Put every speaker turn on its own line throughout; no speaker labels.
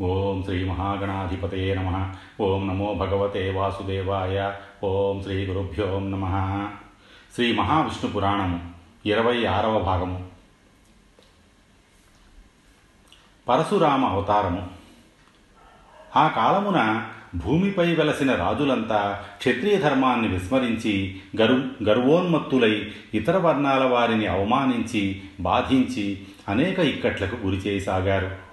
ఓం శ్రీ మహాగణాధిపతే నమ. ఓం నమో భగవతే వాసుదేవాయ. ఓం శ్రీ గురుభ్యో నమ. శ్రీ మహావిష్ణు పురాణము ఇరవై ఆరవ భాగము. పరశురామ అవతారము. ఆ కాలమున భూమిపై వెలసిన రాజులంతా క్షత్రియ ధర్మాన్ని విస్మరించి గరు గర్వోన్మత్తులై ఇతర వర్ణాల వారిని అవమానించి బాధించి అనేక ఇక్కట్లకు గురిచేయసాగారు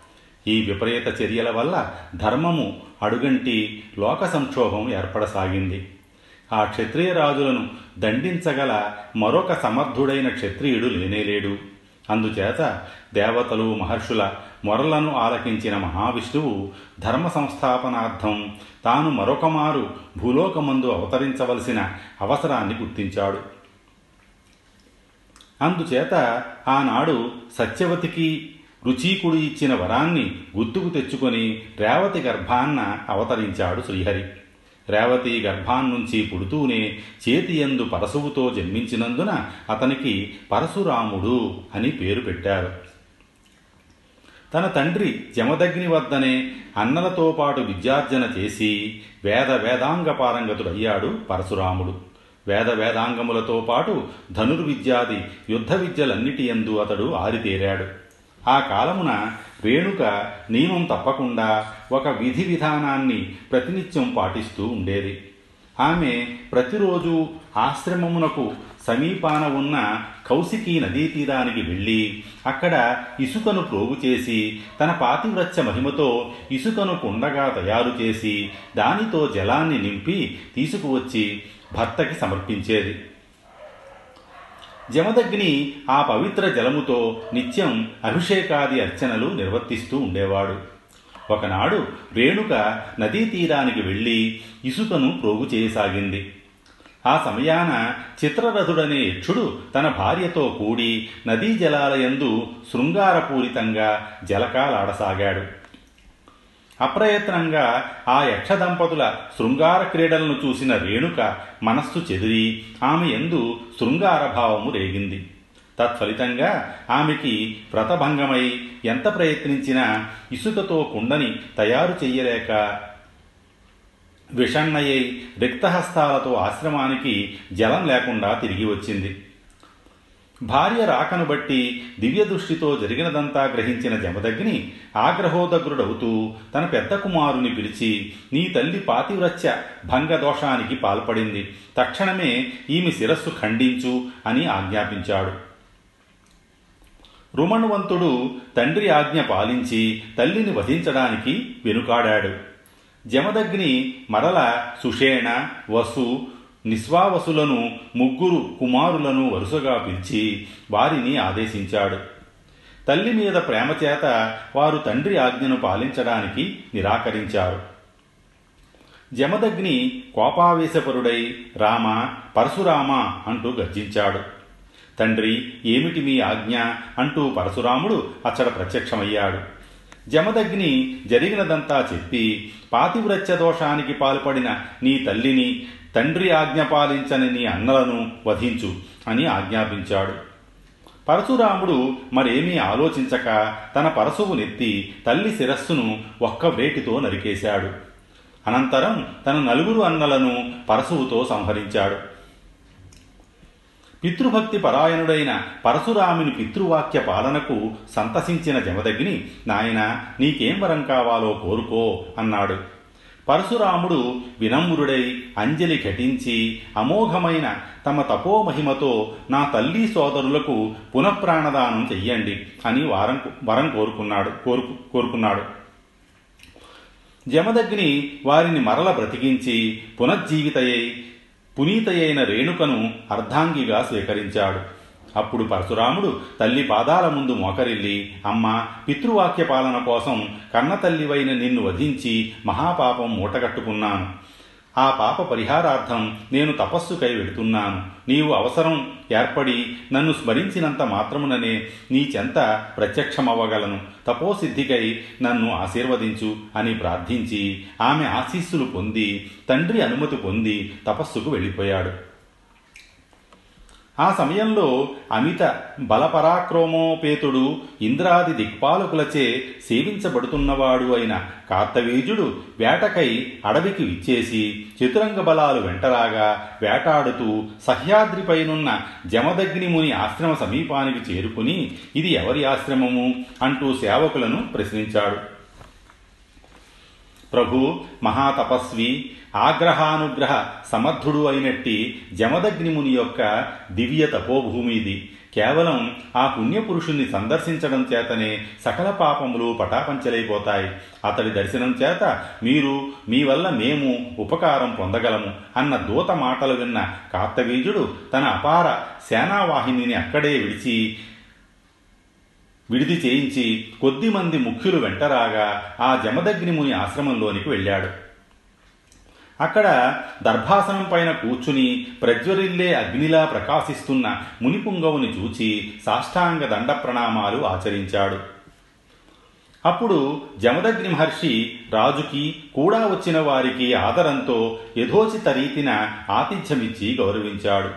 ఈ విపరీత చర్యల వల్ల ధర్మము అడుగంటి లోక సంక్షోభం ఏర్పడసాగింది. ఆ క్షత్రియ రాజులను దండించగల మరొక సమర్థుడైన క్షత్రియుడు లేనేలేడు. అందుచేత దేవతలు మహర్షుల మొరలను ఆలకించిన మహావిష్ణువు ధర్మ సంస్థాపనార్థం తాను మరొకమారు భూలోకమందు అవతరించవలసిన అవసరాన్ని గుర్తించాడు. అందుచేత ఆనాడు సత్యవతికి రుచీకుడు ఇచ్చిన వరాన్ని గుర్తుకు తెచ్చుకొని రేవతి గర్భాన్న అవతరించాడు శ్రీహరి. రేవతి గర్భాన్నుంచి పుడుతూనే చేతియందు పరశువుతో జన్మించినందున అతనికి పరశురాముడు అని పేరు పెట్టారు. తన తండ్రి జమదగ్ని వద్దనే అన్నలతో పాటు విద్యార్జన చేసి వేద వేదాంగ పారంగతుడయ్యాడు పరశురాముడు. వేద వేదాంగములతో పాటు ధనుర్విద్యాది యుద్ధ విద్యలన్నిటి ఎందు అతడు ఆరితేరాడు. ఆ కాలమున రేణుక నియమం తప్పకుండా ఒక విధి విధానాన్ని ప్రతినిత్యం పాటిస్తూ ఉండేది. ఆమె ప్రతిరోజు ఆశ్రమమునకు సమీపాన ఉన్న కౌశికీ నదీ తీరానికి వెళ్ళి అక్కడ ఇసుకను ప్రోగు చేసి తన పాతివ్రత్య మహిమతో ఇసుకను కుండగా తయారు చేసి దానితో జలాన్ని నింపి తీసుకువచ్చి భర్తకి సమర్పించేది. జమదగ్ని ఆ పవిత్ర జలముతో నిత్యం అభిషేకాది అర్చనలు నిర్వర్తిస్తూ ఉండేవాడు. ఒకనాడు రేణుక నదీ తీరానికి వెళ్ళి ఇసుకను ప్రోగు చేయసాగింది. ఆ సమయాన చిత్రరథుడనే యక్షుడు తన భార్యతో కూడి నదీ జలాలయందు శృంగారపూరితంగా జలకాలాడసాగాడు. అప్రయత్నంగా ఆ యక్ష దంపతుల శృంగార క్రీడలను చూసిన రేణుక మనస్సు చెదిరి. ఆమె ఎందు శృంగారభావము రేగింది. తత్ఫలితంగా ఆమెకి వ్రతభంగమై ఎంత ప్రయత్నించినా ఇసుకతో కుండని తయారు చెయ్యలేక విషణ్ణయ్యై రిక్తహస్తాలతో ఆశ్రమానికి జలం లేకుండా తిరిగి వచ్చింది. భార్య రాకను బట్టి దివ్య దృష్టితో జరిగినదంతా గ్రహించిన జమదగ్ని ఆగ్రహోదగ్రుడవుతూ తన పెద్ద కుమారుని పిలిచి నీ తల్లి పాతివ్రత్య భంగదోషానికి పాల్పడింది. తక్షణమే ఈమె శిరస్సు ఖండించు అని ఆజ్ఞాపించాడు. రుమణువంతుడు తండ్రి ఆజ్ఞ పాలించి తల్లిని వధించడానికి వెనుకాడాడు. జమదగ్ని మరల సుషేణ వసు నిస్వావసులను ముగ్గురు కుమారులను వరుసగా పిలిచి వారిని ఆదేశించాడు. తల్లి మీద ప్రేమ చేత వారు తండ్రి ఆజ్ఞను పాలించడానికి నిరాకరించారు. జమదగ్ని కోపావేశపరుడై రామ పరశురామ అంటూ గర్జించాడు. తండ్రి ఏమిటి మీ ఆజ్ఞ? అంటూ పరశురాముడు అచ్చడ ప్రత్యక్షమయ్యాడు. జమదగ్ని జరిగినదంతా చెప్పి పాతివ్రత్య దోషానికి పాల్పడిన నీ తల్లిని తండ్రి ఆజ్ఞ పాలించని నీ అన్నలను వధించు అని ఆజ్ఞాపించాడు. పరశురాముడు మరేమీ ఆలోచించక తన పరశువు నెత్తి తల్లి శిరస్సును ఒక్క వేటితో నరికేశాడు. అనంతరం తన నలుగురు అన్నలను పరశువుతో సంహరించాడు. పితృభక్తి పరాయణుడైన పరశురాముని పితృవాక్య పాలనకు సంతసించిన జమదగ్ని నాయన నీకేం వరం కావాలో కోరుకో అన్నాడు. పరశురాముడు వినమ్రుడై అంజలి ఘటించి అమోఘమైన తమ తపోమహిమతో నా తల్లి సోదరులకు పునఃప్రాణదానం చెయ్యండి అని వారం వరం కోరుకున్నాడు కోరుకు కోరుకున్నాడు. జమదగ్ని వారిని మరల బ్రతికించి పునర్జీవితయై పునీతయైన రేణుకను అర్ధాంగిగా స్వీకరించాడు. అప్పుడు పరశురాముడు తల్లి పాదాల ముందు మోకరిల్లి అమ్మ పితృవాక్య పాలన కోసం కన్నతల్లివైన నిన్ను వధించి మహాపాపం మూటగట్టుకున్నాను. ఆ పాప పరిహారార్థం నేను తపస్సుకై వెళుతున్నాను. నీవు అవసరం ఏర్పడి నన్ను స్మరించినంత మాత్రముననే నీ చెంత ప్రత్యక్షమవ్వగలను. తపోసిద్ధికై నన్ను ఆశీర్వదించు అని ప్రార్థించి ఆమె ఆశీస్సులు పొంది తండ్రి అనుమతి పొంది తపస్సుకు వెళ్ళిపోయాడు. ఆ సమయంలో అమిత బలపరాక్రమోపేతుడు ఇంద్రాది దిక్పాలకులచే సేవించబడుతున్నవాడు అయిన కార్తవీజుడు వేటకై అడవికి విచ్చేసి చతురంగ బలాలు వెంటరాగా వేటాడుతూ సహ్యాద్రిపైనున్న జమదగ్నిముని ఆశ్రమ సమీపానికి చేరుకుని ఇది ఎవరి ఆశ్రమము? అంటూ సేవకులను ప్రశ్నించాడు. ప్రభు మహాతపస్వి ఆగ్రహానుగ్రహ సమర్థుడు అయినట్టి జమదగ్నిముని యొక్క దివ్య తపోభూమి ఇది కేవలం ఆ పుణ్యపురుషుణ్ణి సందర్శించడం చేతనే సకల పాపములు పటాపంచలైపోతాయి. అతడి దర్శనం చేత మీరు మీ వల్ల మేము ఉపకారం పొందగలము అన్న దూత మాటలు విన్న కార్తవీజుడు తన అపార సేనావాహినిని అక్కడే విడిచి విడిది చేయించి కొద్దిమంది ముఖ్యులు వెంటరాగా ఆ జమదగ్నిముని ఆశ్రమంలోనికి వెళ్ళాడు. అక్కడ దర్భాసనం పైన కూర్చుని ప్రజ్వరిల్లే అగ్నిలా ప్రకాశిస్తున్న మునిపుంగవుని చూచి సాష్టాంగ దండ ప్రణామాలు ఆచరించాడు. అప్పుడు జమదగ్ని మహర్షి రాజుకి కూడా వచ్చిన వారికి ఆదరంతో యథోచిత రీతిన ఆతిథ్యమిచ్చి గౌరవించాడు.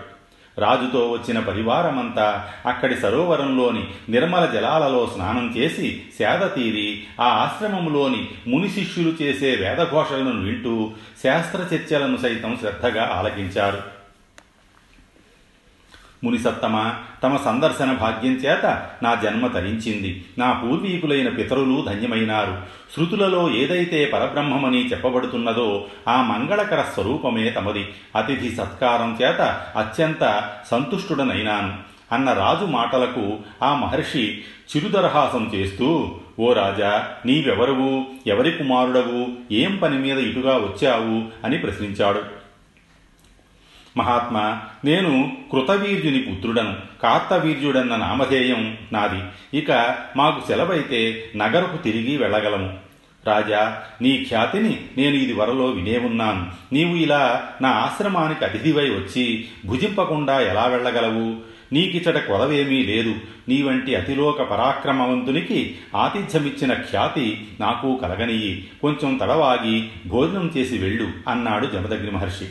రాజుతో వచ్చిన పరివారమంతా అక్కడి సరోవరంలోని నిర్మల జలాలలో స్నానం చేసి సేద తీరి ఆ ఆశ్రమంలోని ముని శిష్యులు చేసే వేదఘోషలను వింటూ శాస్త్ర చర్చలను సైతం శ్రద్ధగా ఆలకించారు. మునిసత్తమ? తమ సందర్శన భాగ్యం చేత నా జన్మ తరించింది. నా పూర్వీకులైన పితరులు ధన్యమైనారు. శృతులలో ఏదైతే పరబ్రహ్మమని చెప్పబడుతున్నదో ఆ మంగళకర స్వరూపమే తమది. అతిథి సత్కారం చేత అత్యంత సంతుష్టుడనైనాను. అన్న రాజు మాటలకు ఆ మహర్షి చిరుదరహాసం చేస్తూ ఓ రాజా నీవెవరువు? ఎవరి కుమారుడవు? ఏం పని మీద ఇటుగా వచ్చావు? అని ప్రశ్నించాడు. మహాత్మా నేను కృతవీర్యుని పుత్రుడను కార్తవీర్యుడన్న నామధేయం నాది. ఇక మాకు సెలవైతే నగరకు తిరిగి వెళ్ళగలము. రాజా నీ ఖ్యాతిని నేను ఇది వరలో వినే ఉన్నాను. నీవు ఇలా నా ఆశ్రమానికి అతిథివై వచ్చి భుజింపకుండా ఎలా వెళ్ళగలవు? నీకిచట కొలవేమీ లేదు. నీ వంటి అతిలోక పరాక్రమవంతునికి ఆతిథ్యమిచ్చిన ఖ్యాతి నాకు కలగనియి కొంచెం తడవాగి భోజనం చేసి వెళ్ళు అన్నాడు జమదగ్ని మహర్షి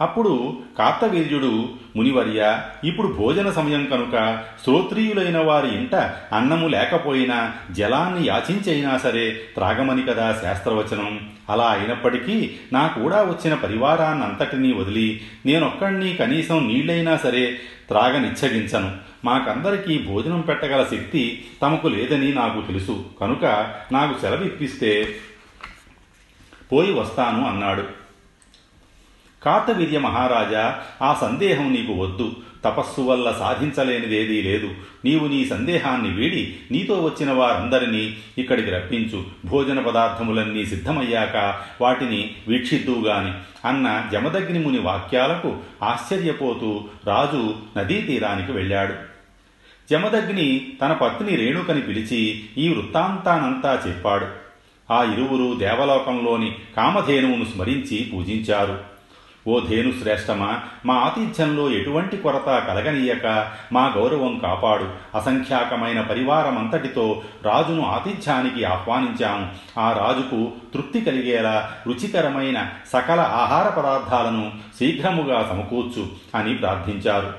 అప్పుడు కార్తవీర్యుడు మునివర్య ఇప్పుడు భోజన సమయం కనుక శ్రోత్రియులైన వారి ఇంట అన్నము లేకపోయినా జలాన్ని యాచించైనా సరే త్రాగమని కదా శాస్త్రవచనం. అలా అయినప్పటికీ నా కూడా వచ్చిన పరివారాన్నంతటినీ వదిలి నేనొక్కడిని కనీసం నీళ్ళైనా సరే త్రాగనిచ్చగించను. మాకందరికీ భోజనం పెట్టగల శక్తి తమకు లేదని నాకు తెలుసు. కనుక నాకు సెలవిప్పిస్తే పోయి వస్తాను అన్నాడు. కార్తవీర్య మహారాజా ఆ సందేహం నీకు వద్దు. తపస్సు వల్ల సాధించలేనిదేదీ లేదు. నీవు నీ సందేహాన్ని వీడి నీతో వచ్చిన వారందరినీ ఇక్కడికి రప్పించు. భోజన పదార్థములన్నీ సిద్ధమయ్యాక వాటిని వీక్షిద్దువుగాని. అన్న జమదగ్ని ముని వాక్యాలకు ఆశ్చర్యపోతూ రాజు నదీ తీరానికి వెళ్ళాడు. జమదగ్ని తన పత్ని రేణుకని పిలిచి ఈ వృత్తాంతానంతా చెప్పాడు. ఆ ఇరువురు దేవలోకంలోని కామధేనువును స్మరించి పూజించారు. ఓ ధేను శ్రేష్టమా మా ఆతిథ్యంలో ఎటువంటి కొరత కలగనీయక మా గౌరవం కాపాడు. అసంఖ్యాకమైన పరివారమంతటితో రాజును ఆతిథ్యానికి ఆహ్వానించాము. ఆ రాజుకు తృప్తి కలిగేలా రుచికరమైన సకల ఆహార పదార్థాలను శీఘ్రముగా సమకూర్చు అని ప్రార్థించారు.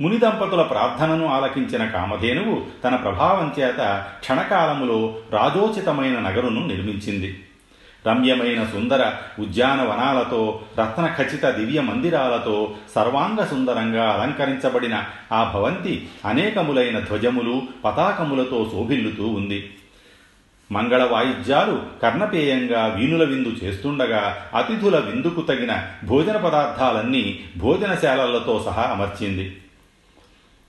ముని దంపతుల ప్రార్థనను ఆలకించిన కామధేనువు తన ప్రభావం చేత క్షణకాలములో రాజోచితమైన నగరును నిర్మించింది. రమ్యమైన సుందర ఉద్యానవనాలతో రత్న ఖచ్చిత దివ్య మందిరాలతో సర్వాంగ సుందరంగా అలంకరించబడిన ఆ భవంతి అనేకములైన ధ్వజములు పతాకములతో శోభిల్లుతూ ఉంది. మంగళ వాయిద్యాలు కర్ణపేయంగా వీణుల విందు చేస్తుండగా అతిథుల విందుకు తగిన భోజన పదార్థాలన్నీ భోజనశాలలతో సహా అమర్చింది.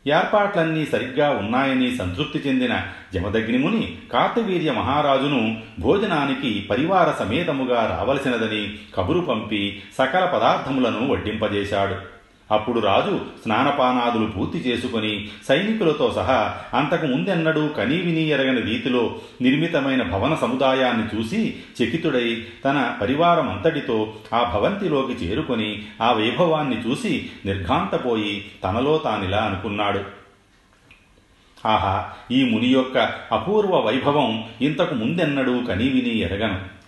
ఏర్పాట్లన్నీ సరిగ్గా ఉన్నాయని సంతృప్తి చెందిన జమదగ్నిముని కార్తవీర్య మహారాజును భోజనానికి పరివార సమేతముగా రావలసినదని కబురు పంపి సకల పదార్థములను వడ్డింపజేశాడు. అప్పుడు రాజు స్నానపానాదులు పూర్తి చేసుకుని సైనికులతో సహా అంతకు ముందెన్నడూ కనీవిని ఎరగని రీతిలో నిర్మితమైన భవన సముదాయాన్ని చూసి చకితుడై తన పరివారం అంతటితో ఆ భవంతిలోకి చేరుకొని ఆ వైభవాన్ని చూసి నిర్ఘాంతపోయి తనలో తానిలా అనుకున్నాడు. ఆహా ఈ ముని యొక్క అపూర్వ వైభవం ఇంతకు ముందెన్నడూ కనీవిని ఎరగను.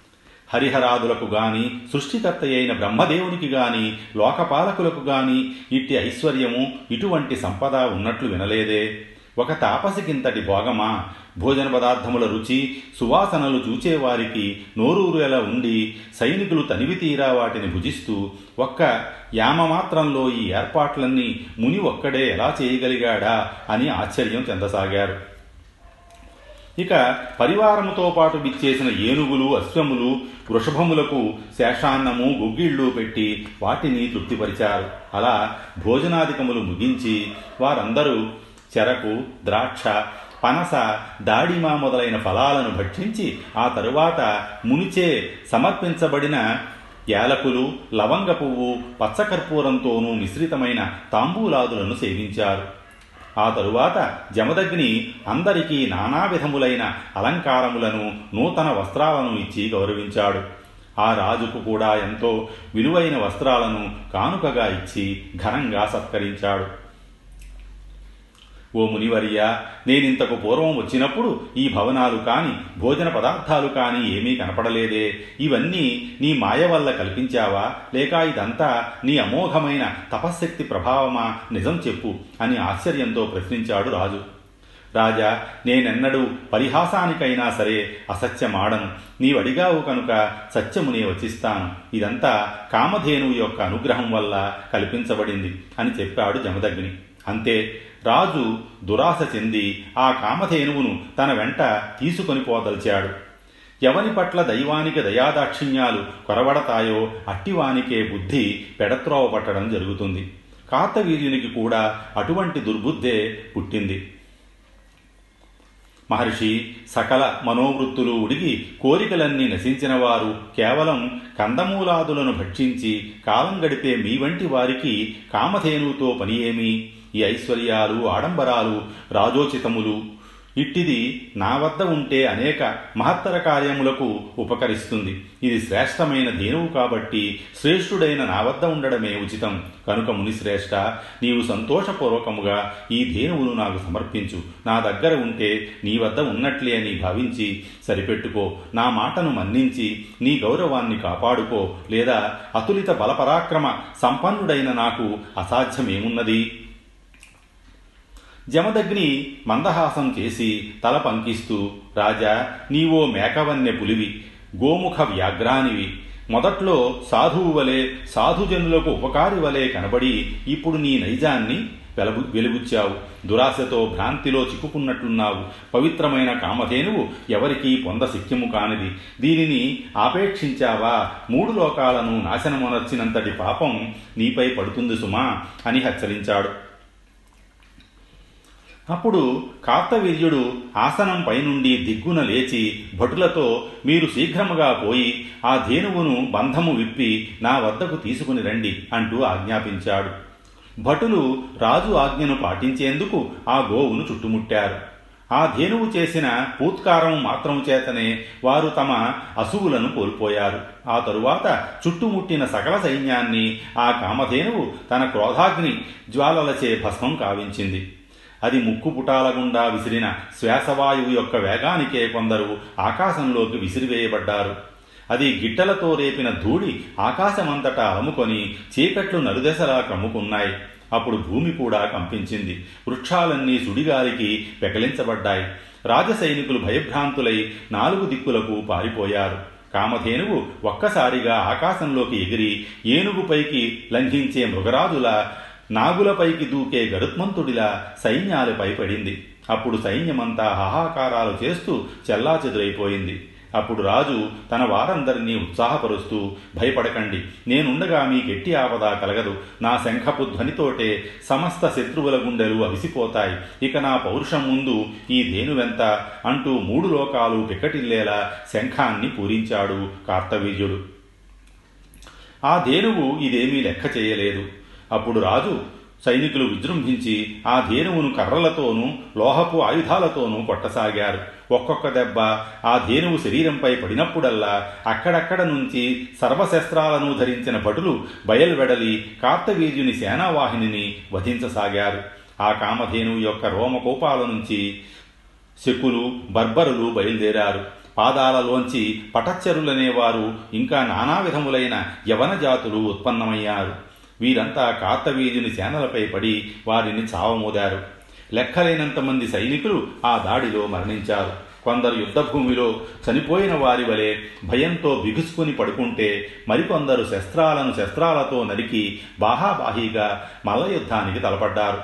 హరిహరాదులకు గాని సృష్టికర్త అయిన బ్రహ్మదేవునికి గాని లోకపాలకులకు గాని ఇట్టి ఐశ్వర్యము ఇటువంటి సంపద ఉన్నట్లు వినలేదే. ఒక తాపసికింతటి భోగమా? భోజన పదార్థముల రుచి సువాసనలు చూచేవారికి నోరూరేలా ఉండి సైనికులు తనివి తీరా వాటిని భుజిస్తూ ఒక్క యామమాత్రంలో ఈ ఏర్పాట్లన్నీ ముని ఒక్కడే ఎలా చేయగలిగాడా అని ఆశ్చర్యం చెందసాగారు. ఇక పరివారముతో పాటు విచ్చేసిన ఏనుగులు అశ్వములు వృషభములకు శేషాన్నము గుగ్గిళ్ళు పెట్టి వాటిని తృప్తిపరిచారు. అలా భోజనాధికములు ముగించి వారందరూ చెరకు ద్రాక్ష పనస దాడిమ మొదలైన ఫలాలను భక్షించి ఆ తరువాత మునిచే సమర్పించబడిన యాలకులు లవంగ పువ్వు పచ్చకర్పూరంతోనూ మిశ్రితమైన తాంబూలాదులను సేవించారు. ఆ తరువాత జమదగ్ని అందరికీ నానా విధములైన అలంకారములను నూతన వస్త్రాలను ఇచ్చి గౌరవించాడు. ఆ రాజుకు కూడా ఎంతో విలువైన వస్త్రాలను కానుకగా ఇచ్చి ఘనంగా సత్కరించాడు. ఓ మునివర్య నేనింతకు పూర్వం వచ్చినప్పుడు ఈ భవనాలు కాని భోజన పదార్థాలు కాని ఏమీ కనపడలేదే. ఇవన్నీ నీ మాయ వల్ల కల్పించావా? లేక ఇదంతా నీ అమోఘమైన తపశ్శక్తి ప్రభావమా? నిజం చెప్పు అని ఆశ్చర్యంతో ప్రశ్నించాడు రాజు. రాజా నేనెన్నడూ పరిహాసానికైనా సరే అసత్యమాడను. నీవడిగావు కనుక సత్యమునే వచిస్తాను. ఇదంతా కామధేనువు యొక్క అనుగ్రహం వల్ల కల్పించబడింది అని చెప్పాడు జమదగ్ని. అంతే రాజు దురాశ చెంది ఆ కామధేనువును తన వెంట తీసుకొని పోదల్చాడు. ఎవని పట్ల దైవానికి దయాదాక్షిణ్యాలు కొరవడతాయో అట్టివానికే బుద్ధి పెడత్రోవ పట్టడం జరుగుతుంది. కార్తవీర్యునికి కూడా అటువంటి దుర్బుద్ధే పుట్టింది. మహర్షి సకల మనోవృత్తులు ఉడిగి కోరికలన్నీ నశించిన వారు కేవలం కందమూలాదులను భక్షించి కాలం గడిపే మీ వంటి వారికి కామధేనువుతో పని ఏమి? ఈ ఐశ్వర్యాలు ఆడంబరాలు రాజోచితములు. ఇట్టిది నా వద్ద ఉంటే అనేక మహత్తర కార్యములకు ఉపకరిస్తుంది. ఇది శ్రేష్టమైన దేనువు కాబట్టి శ్రేష్ఠుడైన నా వద్ద ఉండడమే ఉచితం. కనుక మునిశ్రేష్ట నీవు సంతోషపూర్వకముగా ఈ దేనువును నాకు సమర్పించు. నా దగ్గర ఉంటే నీ వద్ద ఉన్నట్లే అని భావించి సరిపెట్టుకో. నా మాటను మన్నించి నీ గౌరవాన్ని కాపాడుకో. లేదా అతులిత బలపరాక్రమ సంపన్నుడైన నాకు అసాధ్యమేమున్నది? జమదగ్ని మందహాసం చేసి తల పంకిస్తూ రాజా నీవో మేకవన్య పులివి గోముఖ వ్యాఘ్రానివి. మొదట్లో సాధువు వలె సాధుజనులకు ఉపకారి వలె కనబడి ఇప్పుడు నీ నైజాన్ని వెలబు వెలుగుచ్చావు దురాశతో భ్రాంతిలో చిక్కుకున్నట్లున్నావు పవిత్రమైన కామధేనువు ఎవరికీ పొంద సిక్కిము కానిది. దీనిని ఆపేక్షించావా? మూడు లోకాలను నాశనమునర్చినంతటి పాపం నీపై పడుతుంది సుమా అని హెచ్చరించాడు. అప్పుడు కార్తవీర్యుడు ఆసనం పైనుండి దిగ్గున లేచి భటులతో మీరు శీఘ్రముగా పోయి ఆ ధేనువును బంధము విప్పి నా వద్దకు తీసుకుని రండి అంటూ ఆజ్ఞాపించాడు. భటులు రాజు ఆజ్ఞను పాటించేందుకు ఆ గోవును చుట్టుముట్టారు. ఆ ధేనువు చేసిన పూత్కారం మాత్రం చేతనే వారు తమ అసువులను కోల్పోయారు. ఆ తరువాత చుట్టుముట్టిన సకల సైన్యాన్ని ఆ కామధేనువు తన క్రోధాగ్ని జ్వాలలచే భస్మం కావించింది. అది ముక్కు పుటాల గుండా విసిరిన శ్వాసవాయువు యొక్క వేగానికే కొందరు ఆకాశంలోకి విసిరివేయబడ్డారు. అది గిట్టలతో రేపిన ధూళి ఆకాశమంతటా అమ్ముకొని చీకట్లు నలుదెసలా కమ్ముకున్నాయి. అప్పుడు భూమి కూడా కంపించింది. వృక్షాలన్నీ సుడిగాలికి పెకలించబడ్డాయి. రాజసైనికులు భయభ్రాంతులై నాలుగు దిక్కులకు పారిపోయారు. కామధేనువు ఒక్కసారిగా ఆకాశంలోకి ఎగిరి ఏనుగుపైకి లంఘించే మృగరాజుల నాగులపైకి దూకే గరుత్మంతుడిలా సైన్యాలపై పడింది అప్పుడు సైన్యమంతా హాహాకారాలు చేస్తూ చెల్లాచెదురైపోయింది. అప్పుడు రాజు తన వారందరినీ ఉత్సాహపరుస్తూ భయపడకండి నేనుండగా మీకెట్టి ఆపద కలగదు. నా శంఖపు ధ్వనితోటే సమస్త శత్రువుల గుండెలు అవిసిపోతాయి. ఇక నా పౌరుషం ముందు ఈ ధేనువెంత? అంటూ మూడు లోకాలు పిక్కటిల్లేలా శంఖాన్ని పూరించాడు కార్తవీర్యుడు. ఆ ధేనువు ఇదేమీ లెక్క చేయలేదు అప్పుడు రాజు సైనికులు విజృంభించి ఆ ధేనువును కర్రలతోనూ లోహపు ఆయుధాలతోనూ కొట్టసాగారు. ఒక్కొక్క దెబ్బ ఆ ధేనువు శరీరంపై పడినప్పుడల్లా అక్కడక్కడ నుంచి సర్వశస్త్రాలను ధరించిన భటులు బయల్వెడలి కార్తవీర్యుని సేనావాహినిని వధించసాగారు. ఆ కామధేనువు యొక్క రోమకోపాల నుంచి శకులు బర్బరులు బయలుదేరారు. పాదాలలోంచి పటచ్చరులనేవారు ఇంకా నానా విధములైన యవన జాతులు ఉత్పన్నమయ్యారు. వీరంతా కార్తవీర్యుని సేనలపై పడి వారిని చావమోదారు. లెక్కలేనంతమంది సైనికులు ఆ దాడిలో మరణించారు. కొందరు యుద్ధభూమిలో చనిపోయిన వారి వలె భయంతో బిగుసుకుని పడుకుంటే మరికొందరు శస్త్రాలను శస్త్రాలతో నరికి బాహాబాహీగా మల్ల యుద్ధానికి తలపడ్డారు.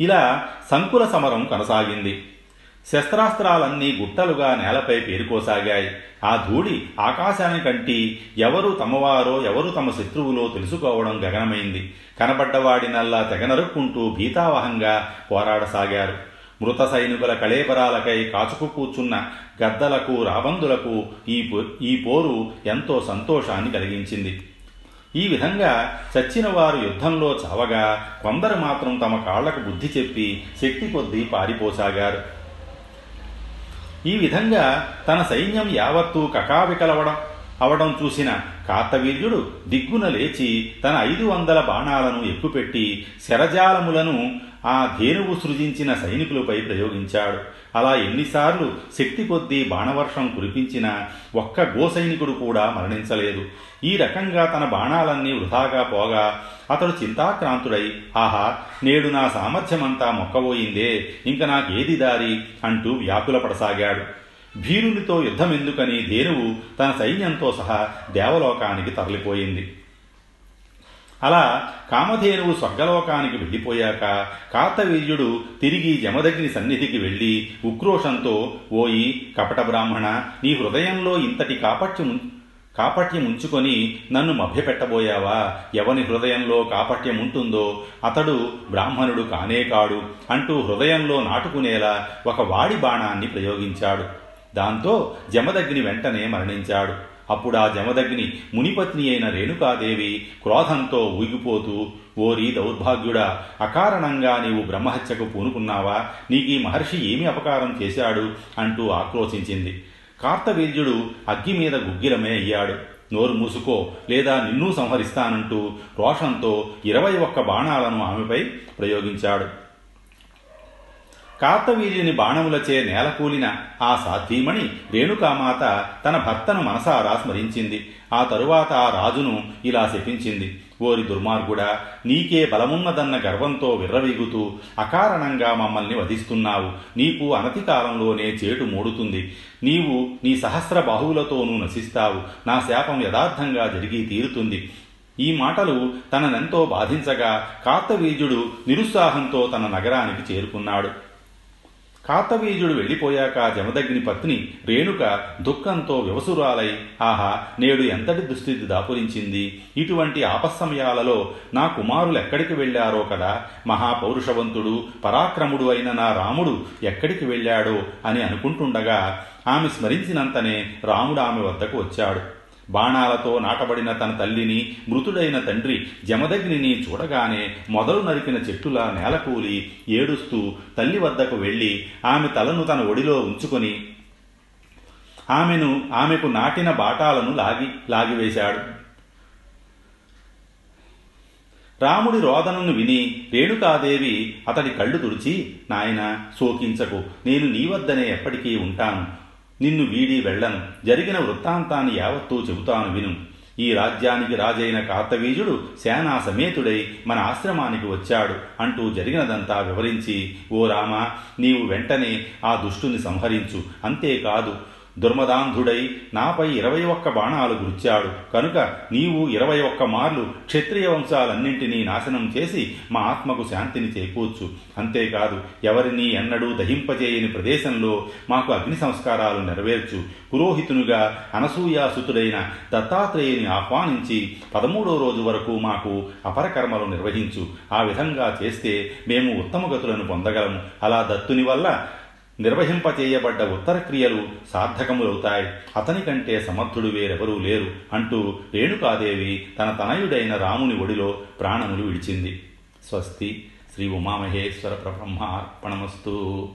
ఇలా సంకుల సమరం కొనసాగింది. శస్త్రాస్త్రాలన్నీ గుట్టలుగా నేలపై పేరుకోసాగాయి. ఆ ధూళి ఆకాశానికంటి ఎవరు తమవారో ఎవరు తమ శత్రువులో తెలుసుకోవడం గగనమైంది. కనబడ్డవాడినల్లా తెగనరుక్కుంటూ భీతావహంగా పోరాడసాగారు. మృత సైనికుల కళేబరాలకై కాచుకు కూర్చున్న గద్దలకు రాబందులకు ఈ ఈ పోరు ఎంతో సంతోషాన్ని కలిగించింది. ఈ విధంగా చచ్చిన వారు యుద్ధంలో చావగా కొందరు మాత్రం తమ కాళ్ళకు బుద్ధి చెప్పి శక్తి కొద్దీ పారిపోసాగారు. ఈ విధంగా తన సైన్యం యావత్తూ కకావికలవడం. అవడం చూసిన కార్తవీర్యుడు దిగ్గున లేచి తన ఐదు వందల బాణాలను ఎక్కుపెట్టి శరజాలములను ఆ ధేనువు సృజించిన సైనికులపై ప్రయోగించాడు. అలా ఎన్నిసార్లు శక్తి కొద్దీ బాణవర్షం కురిపించిన ఒక్క గోసైనికుడు కూడా మరణించలేదు. ఈ రకంగా తన బాణాలన్నీ వృధాగా పోగా అతడు చింతాక్రాంతుడై ఆహా నేడు నా సామర్థ్యమంతా మొక్కబోయిందే ఇంక నాకేది దారి? అంటూ వ్యాకులపడసాగాడు. భీరునితో యుద్ధమెందుకని ధేనువు తన సైన్యంతో సహా దేవలోకానికి తరలిపోయింది. అలా కామధేనువు స్వర్గలోకానికి వెళ్ళిపోయాక కార్తవీర్యుడు తిరిగి యమదగ్ని సన్నిధికి వెళ్ళి ఉక్రోషంతో ఓయి కపట బ్రాహ్మణ నీ హృదయంలో ఇంతటి కాపట్యం కాపట్యం ఉంచుకొని నన్ను మభ్యపెట్టబోయావా? ఎవని హృదయంలో కాపట్యం ఉంటుందో అతడు బ్రాహ్మణుడు కానే కాడు అంటూ హృదయంలో నాటుకునేలా ఒక వాడి బాణాన్ని ప్రయోగించాడు. దాంతో జమదగ్ని వెంటనే మరణించాడు. అప్పుడు ఆ జమదగ్ని మునిపత్ని అయిన రేణుకాదేవి క్రోధంతో ఊగిపోతూ ఓరి దౌర్భాగ్యుడా అకారణంగా నీవు బ్రహ్మహత్యకు పూనుకున్నావా? నీకీ మహర్షి ఏమి అపకారం చేశాడు? అంటూ ఆక్రోశించింది. కార్తవీర్యుడు అగ్గి మీద గుగ్గిలమే అయ్యాడు. నోరు మూసుకో లేదా నిన్నూ సంహరిస్తానంటూ రోషంతో ఇరవై ఒక్క బాణాలను ఆమెపై ప్రయోగించాడు. కార్తవీర్యుని బాణములచే నేలకూలిన ఆ సాధ్వీమణి రేణుకామాత తన భర్తను మనసారా స్మరించింది. ఆ తరువాత ఆ రాజును ఇలా శపించింది. ఓరి దుర్మార్గుడా నీకే బలమున్నదన్న గర్వంతో విర్రవీగుతూ అకారణంగా మమ్మల్ని వధిస్తున్నావు. నీకు అనతి కాలంలోనే చేటు మూడుతుంది. నీవు నీ సహస్ర బాహువులతోనూ నశిస్తావు. నా శాపం యథార్థంగా జరిగి తీరుతుంది. ఈ మాటలు తననెంతో బాధించగా కార్తవీర్యుడు నిరుత్సాహంతో తన నగరానికి చేరుకున్నాడు. కార్తవీర్యుడు వెళ్ళిపోయాక జమదగ్ని పత్ని రేణుక దుఃఖంతో వ్యవసురాలై ఆహా నేడు ఎంతటి దుస్థితి దాపురించింది? ఇటువంటి ఆపస్సమయాలలో నా కుమారులు ఎక్కడికి వెళ్ళారో కదా? మహాపౌరుషవంతుడు పరాక్రముడు అయిన నా రాముడు ఎక్కడికి వెళ్ళాడో? అని అనుకుంటుండగా ఆమె స్మరించినంతనే రాముడు ఆమె వద్దకు వచ్చాడు. బాణాలతో నాటబడిన తన తల్లిని మృతుడైన తండ్రి జమదగ్నిని చూడగానే మొదలు నరికిన చెట్టులా నేలకూలి ఏడుస్తూ తల్లి వద్దకు వెళ్ళి ఆమె తలను తన ఒడిలో ఉంచుకొని ఆమెను ఆమెకు నాటిన బాటాలను లాగి లాగివేశాడు. రాముడి రోదనను విని రేణుకాదేవి అతడి కళ్ళు తుడిచి నాయన శోకించకు. నేను నీ వద్దనే ఎప్పటికీ ఉంటాను. నిన్ను వీడి వెళ్ళను. జరిగిన వృత్తాంతాన్ని యావత్తూ చెబుతాను విను. ఈ రాజ్యానికి రాజైన కార్తవీజుడు సేనా సమేతుడై మన ఆశ్రమానికి వచ్చాడు. అంటూ జరిగినదంతా వివరించి ఓ రామ నీవు వెంటనే ఆ దుష్టుని సంహరించు. అంతేకాదు దుర్మదాంధుడై నాపై ఇరవై ఒక్క బాణాలు గుర్చాడు కనుక నీవు ఇరవై ఒక్క మార్లు క్షత్రియ వంశాలన్నింటినీ నాశనం చేసి మా ఆత్మకు శాంతిని చేకూర్చు. అంతేకాదు ఎవరినీ ఎన్నడూ దహింపజేయని ప్రదేశంలో మాకు అగ్ని సంస్కారాలు నెరవేర్చు. పురోహితునిగా అనసూయాసుతుడైన దత్తాత్రేయుని ఆహ్వానించి పదమూడో రోజు వరకు మాకు అపరకర్మలు నిర్వహించు. ఆ విధంగా చేస్తే మేము ఉత్తమగతులను పొందగలము. అలా దత్తుని వల్ల నిర్వహింపచేయబడ్డ ఉత్తర క్రియలు సార్థకములవుతాయి. అతని కంటే సమర్థుడు వేరెవరూ లేరు అంటూ రేణుకాదేవి తన తనయుడైన రాముని ఒడిలో ప్రాణములు విడిచింది. స్వస్తి. శ్రీ ఉమామహేశ్వర ప్రబ్రహ్మార్పణమస్తు.